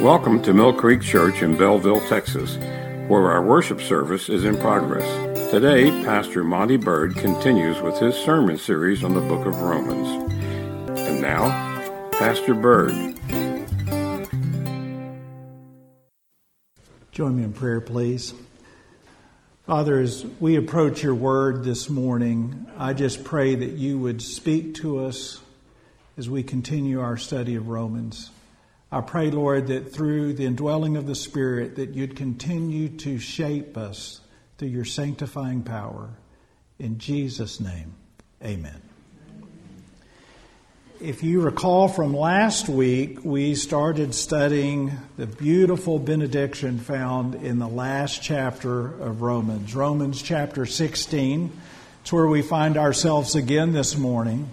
Welcome to Mill Creek Church in Bellville, Texas, where our worship service is in progress. Today, Pastor Monty Bird continues with his sermon series on the book of Romans. And now, Pastor Bird. Join me in prayer, please. Father, as we approach your word this morning, I just pray that you would speak to us as we continue our study of Romans. I pray, Lord, that through the indwelling of the Spirit, that you'd continue to shape us through your sanctifying power. In Jesus' name, amen. If you recall from last week, we started studying the beautiful benediction found in the last chapter of Romans, Romans chapter 16. It's where we find ourselves again this morning.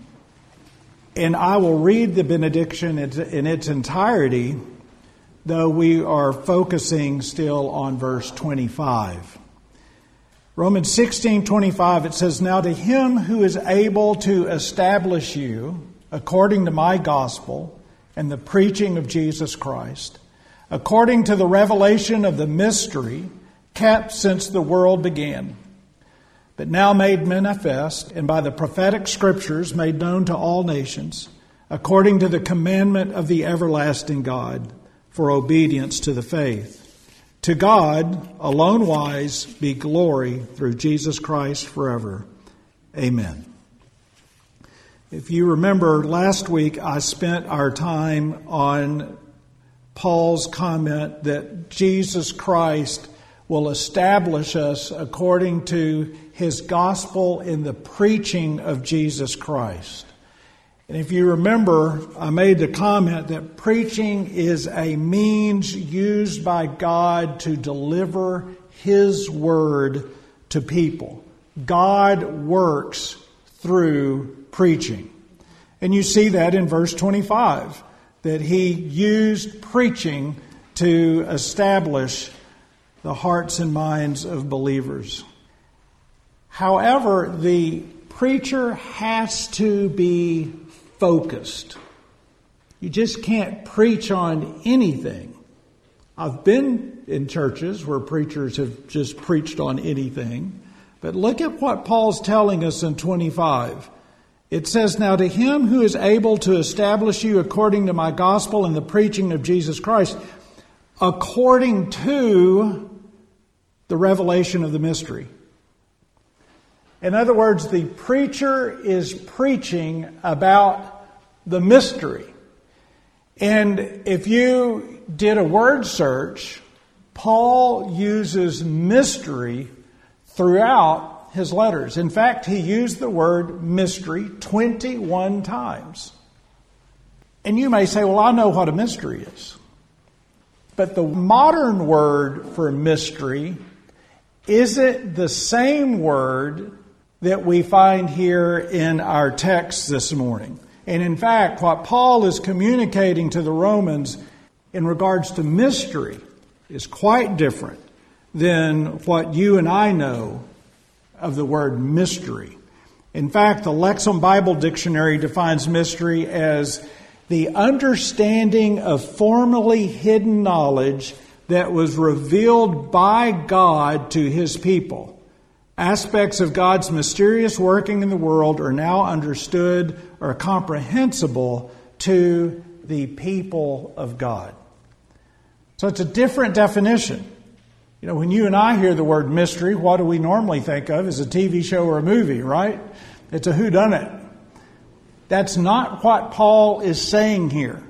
And I will read the benediction in its entirety, though we are focusing still on verse 25. Romans 16:25 it says now to him who is able to establish you according to my gospel and the preaching of Jesus Christ according to the revelation of the mystery kept since the world began but now made manifest and by the prophetic scriptures made known to all nations, according to the commandment of the everlasting God, for obedience to the faith. To God, alone wise, be glory through Jesus Christ forever. Amen. If you remember, last week I spent our time on Paul's comment that Jesus Christ will establish us according to his gospel in the preaching of Jesus Christ. And if you remember, I made the comment that preaching is a means used by God to deliver his word to people. God works through preaching. And you see that in verse 25, that he used preaching to establish the hearts and minds of believers. However, the preacher has to be focused. You just can't preach on anything. I've been in churches where preachers have just preached on anything. But look at what Paul's telling us in 25. It says, Now to him who is able to establish you according to my gospel and the preaching of Jesus Christ, according to the revelation of the mystery. In other words, the preacher is preaching about the mystery. And if you did a word search, Paul uses mystery throughout his letters. In fact, he used the word mystery 21 times. And you may say, well, I know what a mystery is. But the modern word for mystery is it the same word that we find here in our text this morning? And in fact, what Paul is communicating to the Romans in regards to mystery is quite different than what you and I know of the word mystery. In fact, the Lexham Bible Dictionary defines mystery as the understanding of formerly hidden knowledge that was revealed by God to his people. Aspects of God's mysterious working in the world are now understood or comprehensible to the people of God. So it's a different definition. You know, when you and I hear the word mystery, what do we normally think of as a TV show or a movie, right? It's a whodunit. That's not what Paul is saying here.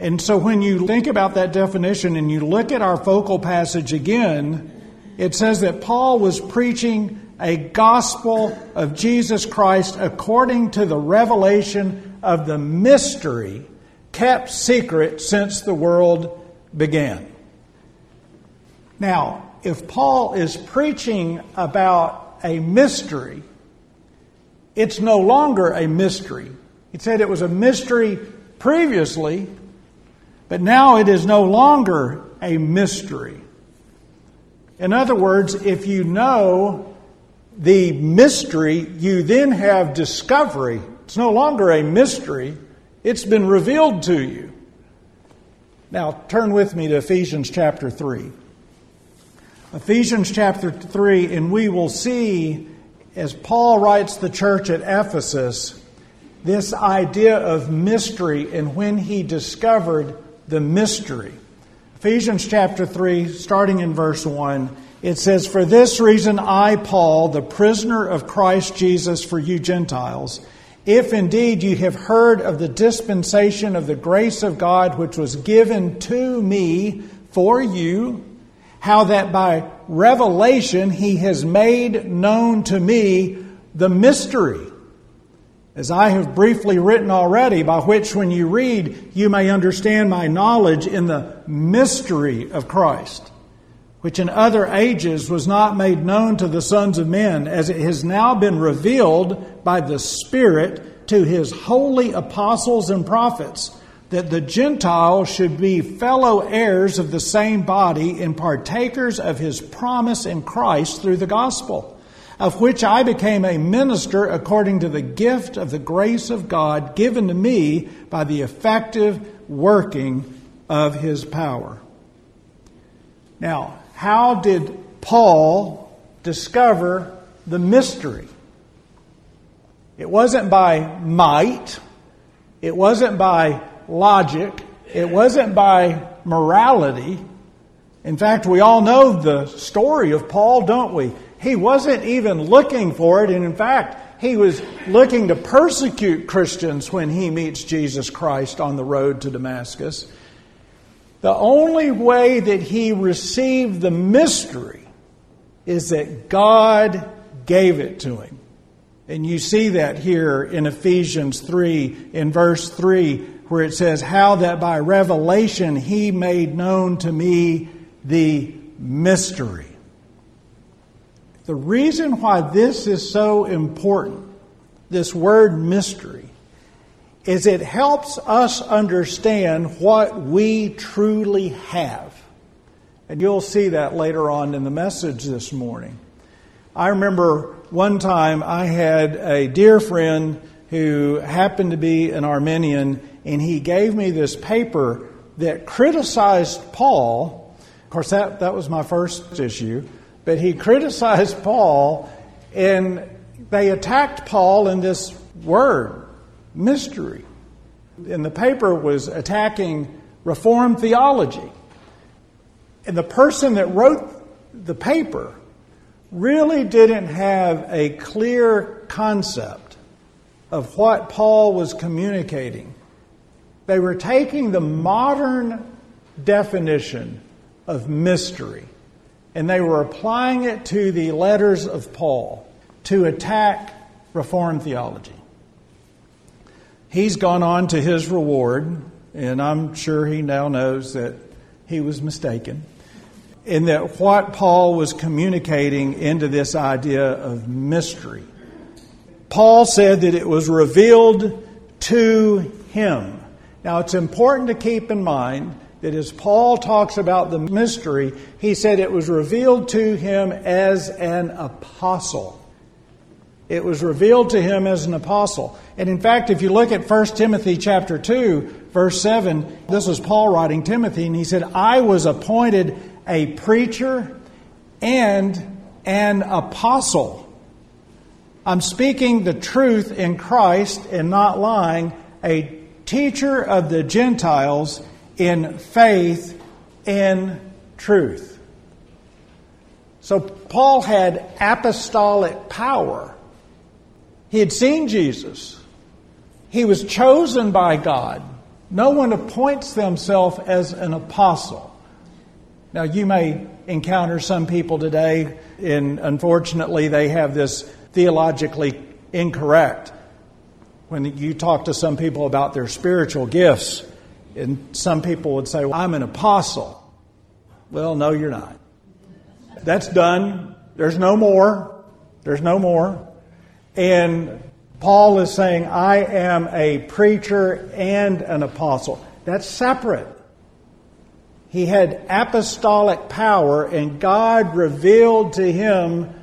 And so when you think about that definition and you look at our focal passage again, it says that Paul was preaching a gospel of Jesus Christ according to the revelation of the mystery kept secret since the world began. Now, if Paul is preaching about a mystery, it's no longer a mystery. He said it was a mystery previously, but now it is no longer a mystery. In other words, if you know the mystery, you then have discovery. It's no longer a mystery, it's been revealed to you. Now, turn with me to Ephesians chapter 3. Ephesians chapter 3, and we will see, as Paul writes the church at Ephesus, this idea of mystery and when he discovered the mystery. Ephesians chapter 3, starting in verse 1, it says, For this reason I, Paul, the prisoner of Christ Jesus for you Gentiles, if indeed you have heard of the dispensation of the grace of God which was given to me for you, how that by revelation he has made known to me the mystery, as I have briefly written already, by which when you read, you may understand my knowledge in the mystery of Christ, which in other ages was not made known to the sons of men, as it has now been revealed by the Spirit to his holy apostles and prophets that the Gentiles should be fellow heirs of the same body and partakers of his promise in Christ through the gospel, of which I became a minister according to the gift of the grace of God given to me by the effective working of his power. Now, how did Paul discover the mystery? It wasn't by might. It wasn't by logic. It wasn't by morality. In fact, we all know the story of Paul, don't we? He wasn't even looking for it, and in fact, he was looking to persecute Christians when he meets Jesus Christ on the road to Damascus. The only way that he received the mystery is that God gave it to him. And you see that here in Ephesians 3, in verse 3, where it says, How that by revelation he made known to me the mystery. The reason why this is so important, this word mystery, is it helps us understand what we truly have. And you'll see that later on in the message this morning. I remember one time I had a dear friend who happened to be an Arminian, and he gave me this paper that criticized Paul. Of course, that, that was my first issue, but he criticized Paul, and they attacked Paul in this word, mystery. And the paper was attacking Reformed theology. And the person that wrote the paper really didn't have a clear concept of what Paul was communicating. They were taking the modern definition of mystery and they were applying it to the letters of Paul to attack Reformed theology. He's gone on to his reward, and I'm sure he now knows that he was mistaken. In that what Paul was communicating into this idea of mystery Paul said that it was revealed to him. Now, it's important to keep in mind that as Paul talks about the mystery, he said it was revealed to him as an apostle. It was revealed to him as an apostle. And in fact, if you look at 1 Timothy chapter 2, verse 7, this was Paul writing Timothy, and he said, I was appointed a preacher and an apostle. I'm speaking the truth in Christ and not lying, a teacher of the Gentiles in faith in truth. So Paul had apostolic power. He had seen Jesus. He was chosen by God. No one appoints themselves as an apostle. Now, you may encounter some people today, and unfortunately, they have this theologically incorrect. When you talk to some people about their spiritual gifts, and some people would say, well, I'm an apostle. Well, no, you're not. That's done. There's no more. There's no more. And Paul is saying, I am a preacher and an apostle. That's separate. He had apostolic power, and God revealed to him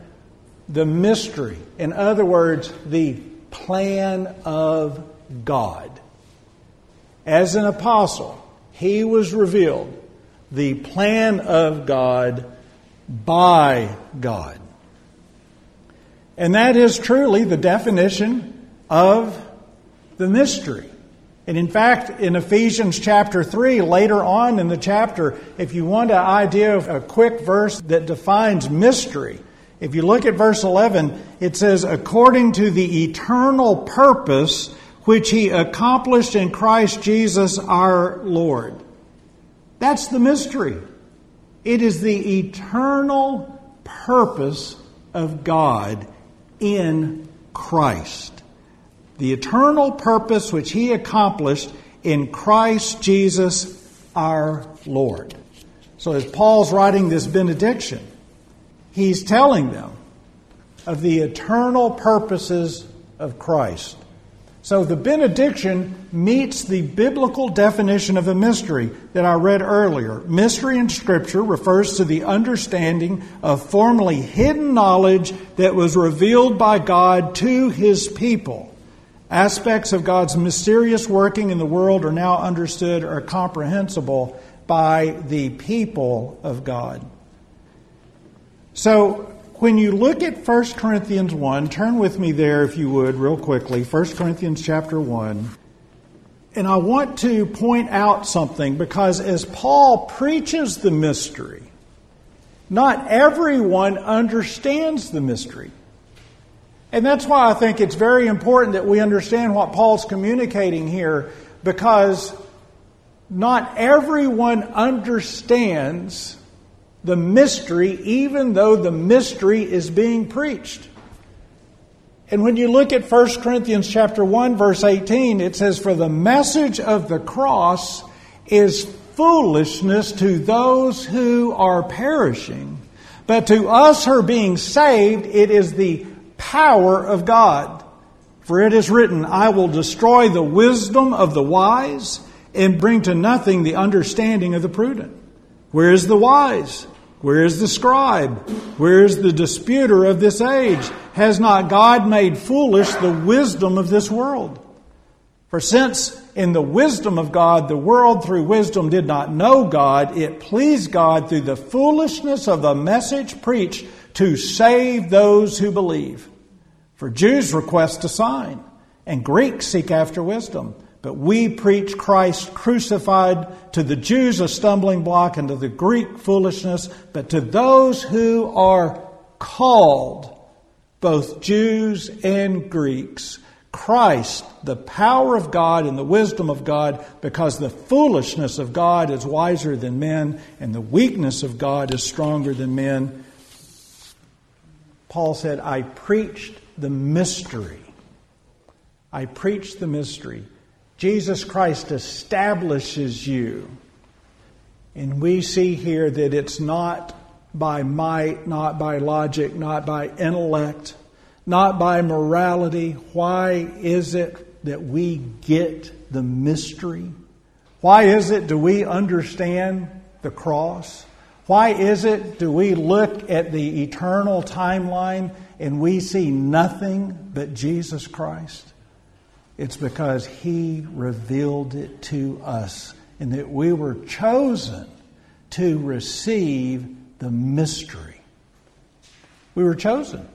the mystery. In other words, the plan of God. As an apostle, He was revealed. The plan of God by God. And that is truly the definition of the mystery. And in fact, in Ephesians chapter 3, later on in the chapter, if you want an idea of a quick verse that defines mystery, if you look at verse 11, it says, according to the eternal purpose which he accomplished in Christ Jesus our Lord. That's the mystery. It is the eternal purpose of God in Christ. The eternal purpose which he accomplished in Christ Jesus our Lord. So as Paul's writing this benediction, he's telling them of the eternal purposes of Christ. So the benediction meets the biblical definition of a mystery that I read earlier. Mystery in Scripture refers to the understanding of formerly hidden knowledge that was revealed by God to His people. Aspects of God's mysterious working in the world are now understood or comprehensible by the people of God. So, when you look at 1 Corinthians 1, turn with me there if you would, real quickly. 1 Corinthians chapter 1. And I want to point out something because as Paul preaches the mystery, not everyone understands the mystery. And that's why I think it's very important that we understand what Paul's communicating here because not everyone understands the mystery, even though the mystery is being preached. And when you look at 1 Corinthians chapter 1 verse 18, it says, For the message of the cross is foolishness to those who are perishing, but to us who are being saved, it is the power of God. For it is written, I will destroy the wisdom of the wise and bring to nothing the understanding of the prudent. Where is the wise? Where is the scribe? Where is the disputer of this age? Has not God made foolish the wisdom of this world? For since in the wisdom of God the world through wisdom did not know God, it pleased God through the foolishness of the message preached to save those who believe. For Jews request a sign, and Greeks seek after wisdom. But we preach Christ crucified to the Jews a stumbling block and to the Greek foolishness, but to those who are called, both Jews and Greeks, Christ, the power of God and the wisdom of God, because the foolishness of God is wiser than men and the weakness of God is stronger than men. Paul said, I preached the mystery. I preached the mystery. Jesus Christ establishes you. And we see here that it's not by might, not by logic, not by intellect, not by morality. Why is it that we get the mystery? Why is it do we understand the cross? Why is it do we look at the eternal timeline and we see nothing but Jesus Christ? It's because He revealed it to us and that we were chosen to receive the mystery. We were chosen.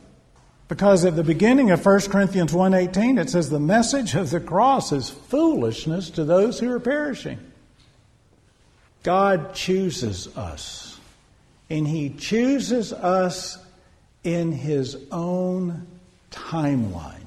Because at the beginning of 1 Corinthians 1:18 it says the message of the cross is foolishness to those who are perishing. God chooses us. And he chooses us in his own timeline.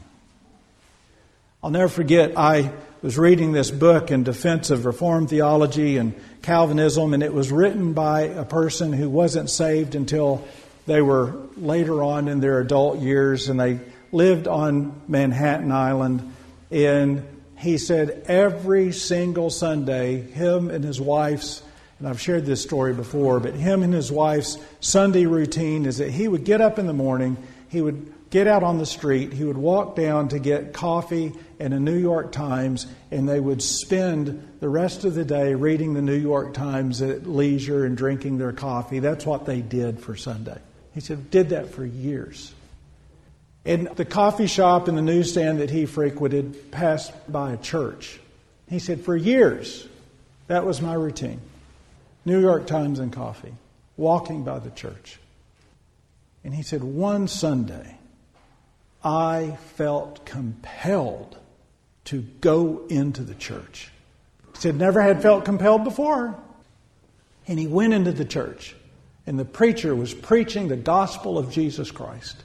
I'll never forget, I was reading this book in defense of Reformed theology and Calvinism, and it was written by a person who wasn't saved until they were later on in their adult years, and they lived on Manhattan Island. And he said every single Sunday, him and his wife's, and I've shared this story before, but him and his wife's Sunday routine is that he would get up in the morning, he would get out on the street. He would walk down to get coffee and a New York Times, and they would spend the rest of the day reading the New York Times at leisure and drinking their coffee. That's what they did for Sunday. He said, did that for years. And the coffee shop and the newsstand that he frequented passed by a church. He said, for years, That was my routine. New York Times and coffee, walking by the church. And he said, One Sunday, I felt compelled to go into the church. He said, Never had felt compelled before. And he went into the church, and the preacher was preaching the gospel of Jesus Christ.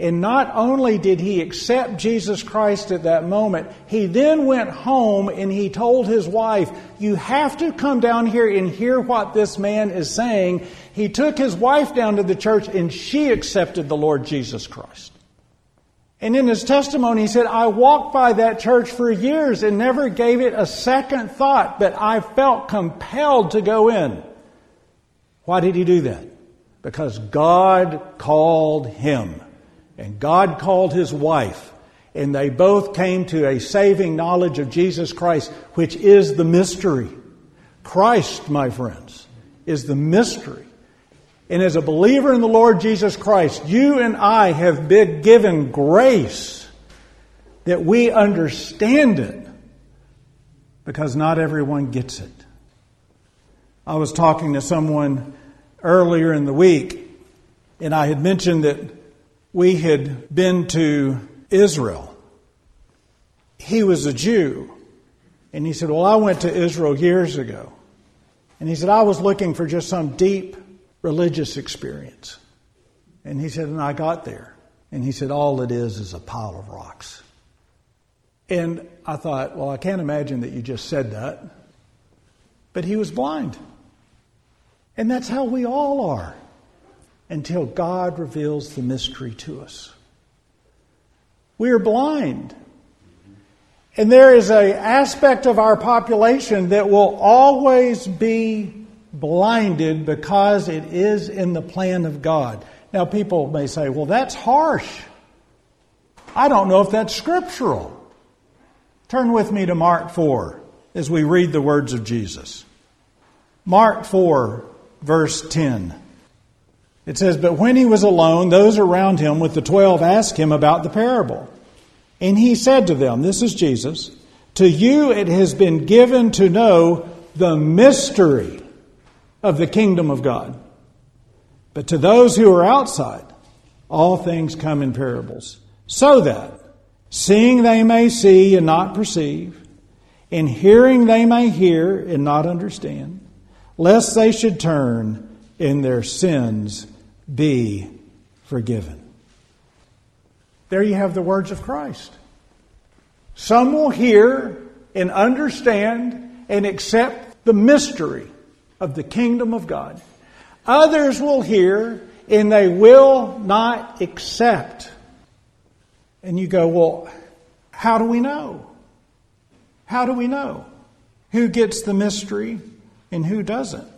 And not only did he accept Jesus Christ at that moment, he then went home and he told his wife, You have to come down here and hear what this man is saying. He took his wife down to the church and she accepted the Lord Jesus Christ. And in his testimony, he said, I walked by that church for years and never gave it a second thought, but I felt compelled to go in. Why did he do that? Because God called him. And God called his wife, and they both came to a saving knowledge of Jesus Christ, which is the mystery. Christ, my friends, is the mystery. And as a believer in the Lord Jesus Christ, you and I have been given grace that we understand it because not everyone gets it. I was talking to someone earlier in the week, and I had mentioned that we had been to Israel. He was a Jew. And he said, Well, I went to Israel years ago. And he said, I was looking for just some deep religious experience. And he said, And I got there. And he said, All it is is a pile of rocks. And I thought, Well, I can't imagine that you just said that. But he was blind. And that's how we all are until God reveals the mystery to us. We are blind. And there is an aspect of our population that will always be blinded because it is in the plan of God. Now, people may say, well, that's harsh. I don't know if that's scriptural. Turn with me to Mark 4 as we read the words of Jesus. Mark 4, verse 10. It says, But when he was alone, those around him with the twelve asked him about the parable. And he said to them, This is Jesus, to you it has been given to know the mystery of the kingdom of God. But to those who are outside, all things come in parables, so that, seeing they may see and not perceive, and hearing they may hear and not understand, lest they should turn in their sins be forgiven. There you have the words of Christ. Some will hear and understand and accept the mystery of the kingdom of God. Others will hear and they will not accept. And you go, well, how do we know? How do we know who gets the mystery and who doesn't?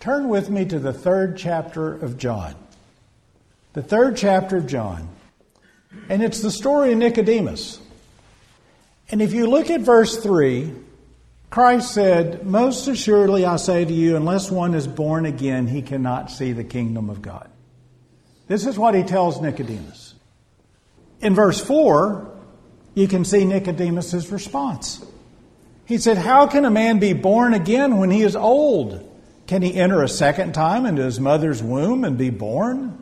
Turn with me to the third chapter of John. The third chapter of John. And it's the story of Nicodemus. And if you look at verse 3, Christ said, Most assuredly I say to you, unless one is born again, he cannot see the kingdom of God. This is what he tells Nicodemus. In verse 4, you can see Nicodemus' response. He said, How can a man be born again when he is old? Can he enter a second time into his mother's womb and be born?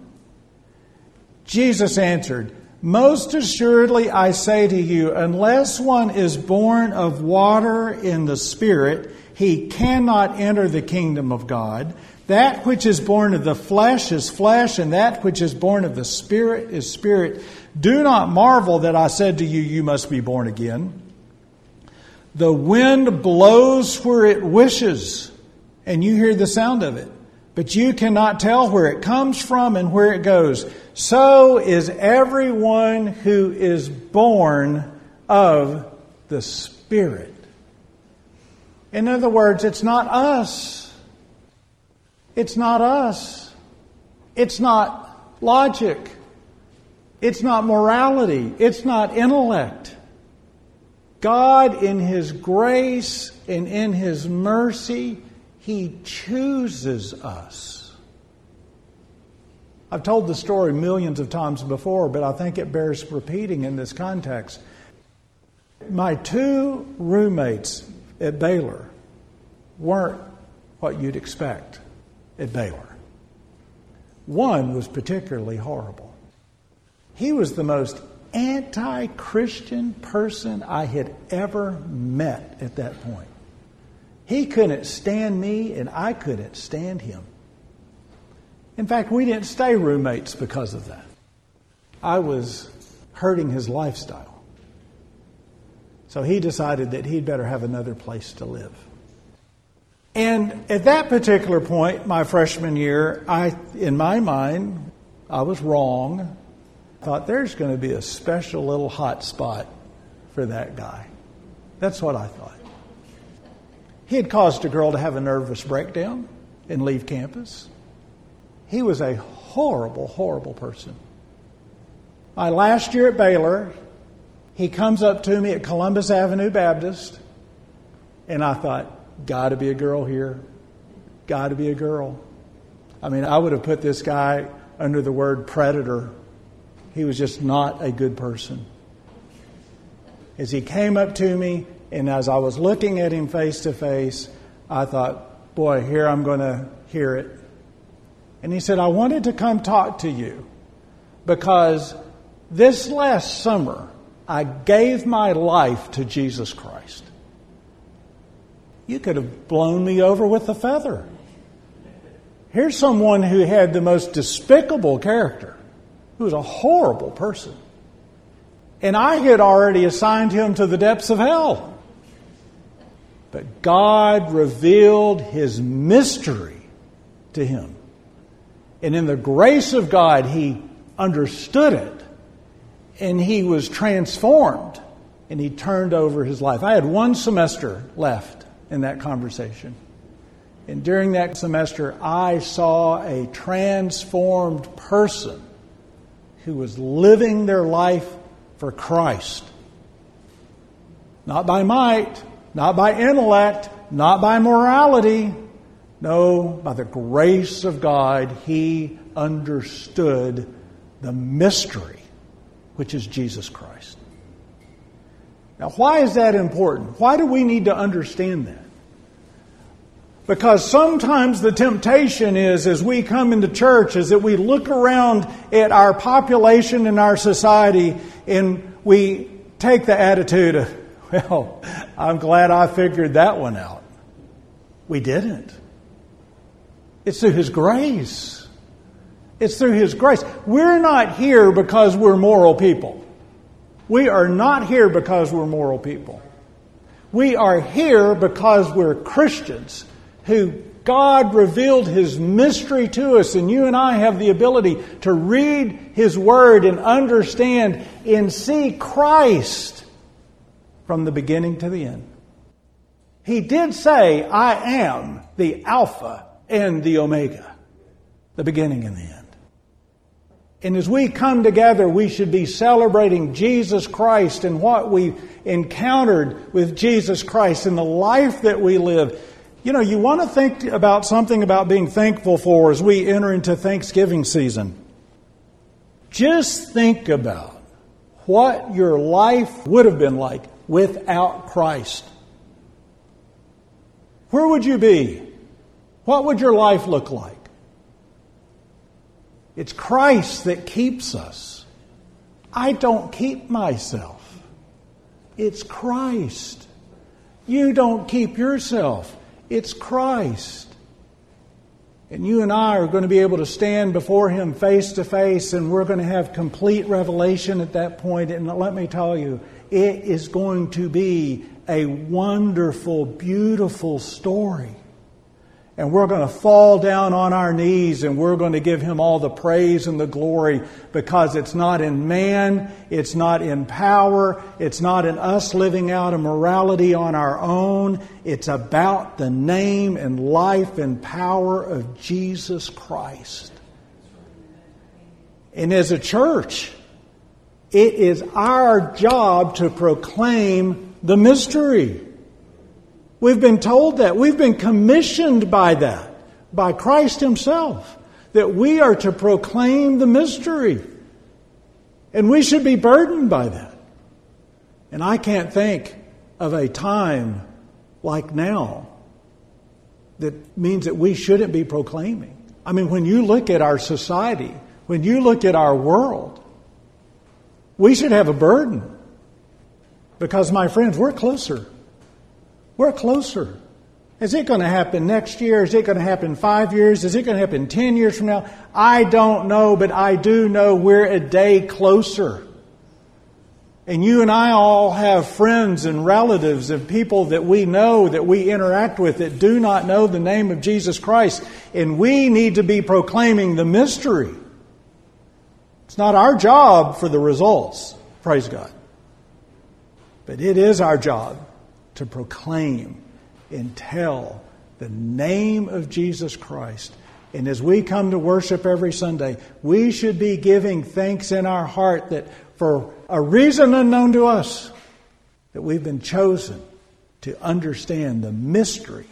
Jesus answered, Most assuredly I say to you, unless one is born of water in the Spirit, he cannot enter the kingdom of God. That which is born of the flesh is flesh, and that which is born of the Spirit is spirit. Do not marvel that I said to you, You must be born again. The wind blows where it wishes and you hear the sound of it, but you cannot tell where it comes from and where it goes. So is everyone who is born of the Spirit. In other words, it's not us. It's not us. It's not logic. It's not morality. It's not intellect. God, in His grace and in His mercy, he chooses us. I've told the story millions of times before, but I think it bears repeating in this context. My two roommates at Baylor weren't what you'd expect at Baylor. One was particularly horrible. He was the most anti Christian person I had ever met at that point. He couldn't stand me, and I couldn't stand him. In fact, we didn't stay roommates because of that. I was hurting his lifestyle. So he decided that he'd better have another place to live. And at that particular point, my freshman year, I, in my mind, I was wrong. I thought there's going to be a special little hot spot for that guy. That's what I thought. He had caused a girl to have a nervous breakdown and leave campus. He was a horrible, horrible person. My last year at Baylor, he comes up to me at Columbus Avenue Baptist, and I thought, got to be a girl here. Got to be a girl. I mean, I would have put this guy under the word predator. He was just not a good person. As he came up to me, and as I was looking at him face to face, I thought, boy, here I'm going to hear it. And he said, I wanted to come talk to you because this last summer I gave my life to Jesus Christ. You could have blown me over with a feather. Here's someone who had the most despicable character, who was a horrible person. And I had already assigned him to the depths of hell. But God revealed his mystery to him. And in the grace of God, he understood it and he was transformed and he turned over his life. I had one semester left in that conversation. And during that semester, I saw a transformed person who was living their life for Christ. Not by might, not by intellect, not by morality. No, by the grace of God, he understood the mystery, which is Jesus Christ. Now, why is that important? Why do we need to understand that? Because sometimes the temptation is, as we come into church, is that we look around at our population and our society and we take the attitude of, well, I'm glad I figured that one out. We didn't. It's through His grace. It's through His grace. We're not here because we're moral people. We are not here because we're moral people. We are here because we're Christians who God revealed His mystery to us, and you and I have the ability to read His Word and understand and see Christ from the beginning to the end. He did say, I am the Alpha and the Omega, the beginning and the end. And as we come together, we should be celebrating Jesus Christ and what we encountered with Jesus Christ and the life that we live. You know, you want to think about something about being thankful for as we enter into Thanksgiving season. Just think about what your life would have been like without Christ? Where would you be? What would your life look like? It's Christ that keeps us. I don't keep myself. It's Christ. You don't keep yourself. It's Christ. And you and I are going to be able to stand before Him face to face, and we're going to have complete revelation at that point. And let me tell you, it is going to be a wonderful, beautiful story. And we're going to fall down on our knees and we're going to give him all the praise and the glory because it's not in man, it's not in power, it's not in us living out a morality on our own. It's about the name and life and power of Jesus Christ. And as a church, it is our job to proclaim the mystery. We've been told that. We've been commissioned by that, by Christ Himself, that we are to proclaim the mystery. And we should be burdened by that. And I can't think of a time like now that means that we shouldn't be proclaiming. I mean, when you look at our society, when you look at our world, we should have a burden. Because, my friends, we're closer. We're closer. Is it going to happen next year? Is it going to happen five years? Is it going to happen 10 years from now? I don't know, but I do know we're a day closer. And you and I all have friends and relatives and people that we know that we interact with that do not know the name of Jesus Christ. And we need to be proclaiming the mystery. Not our job for the results, praise God. But it is our job to proclaim and tell the name of Jesus Christ. And as we come to worship every Sunday, we should be giving thanks in our heart that for a reason unknown to us, that we've been chosen to understand the mystery.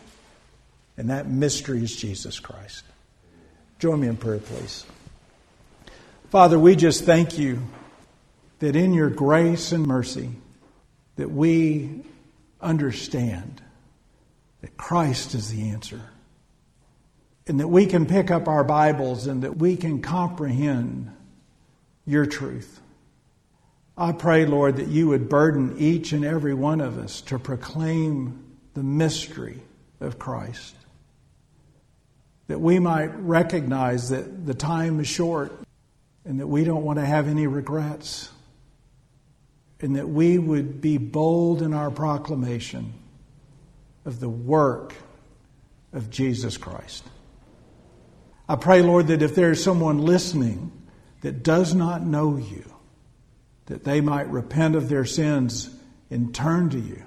And that mystery is Jesus Christ. Join me in prayer, please. Father, we just thank you that in your grace and mercy that we understand that Christ is the answer. And that we can pick up our Bibles and that we can comprehend your truth. I pray, Lord, that you would burden each and every one of us to proclaim the mystery of Christ. That we might recognize that the time is short and that we don't want to have any regrets. And that we would be bold in our proclamation of the work of Jesus Christ. I pray, Lord, that if there's someone listening that does not know you, that they might repent of their sins and turn to you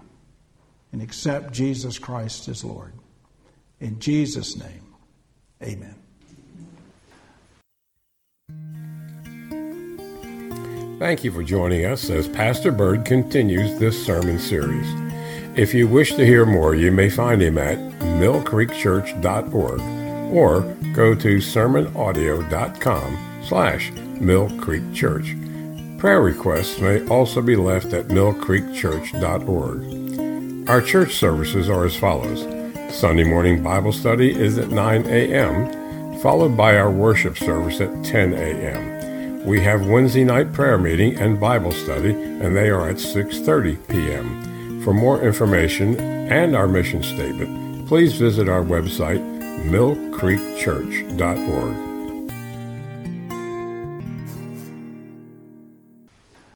and accept Jesus Christ as Lord. In Jesus' name, amen. Thank you for joining us as Pastor Bird continues this sermon series. If you wish to hear more, you may find him at millcreekchurch.org or go to sermonaudio.com slash millcreekchurch. Prayer requests may also be left at millcreekchurch.org. Our church services are as follows. Sunday morning Bible study is at 9 a.m., followed by our worship service at 10 a.m. We have Wednesday night prayer meeting and Bible study, and they are at 6.30 p.m. For more information and our mission statement, please visit our website, millcreekchurch.org.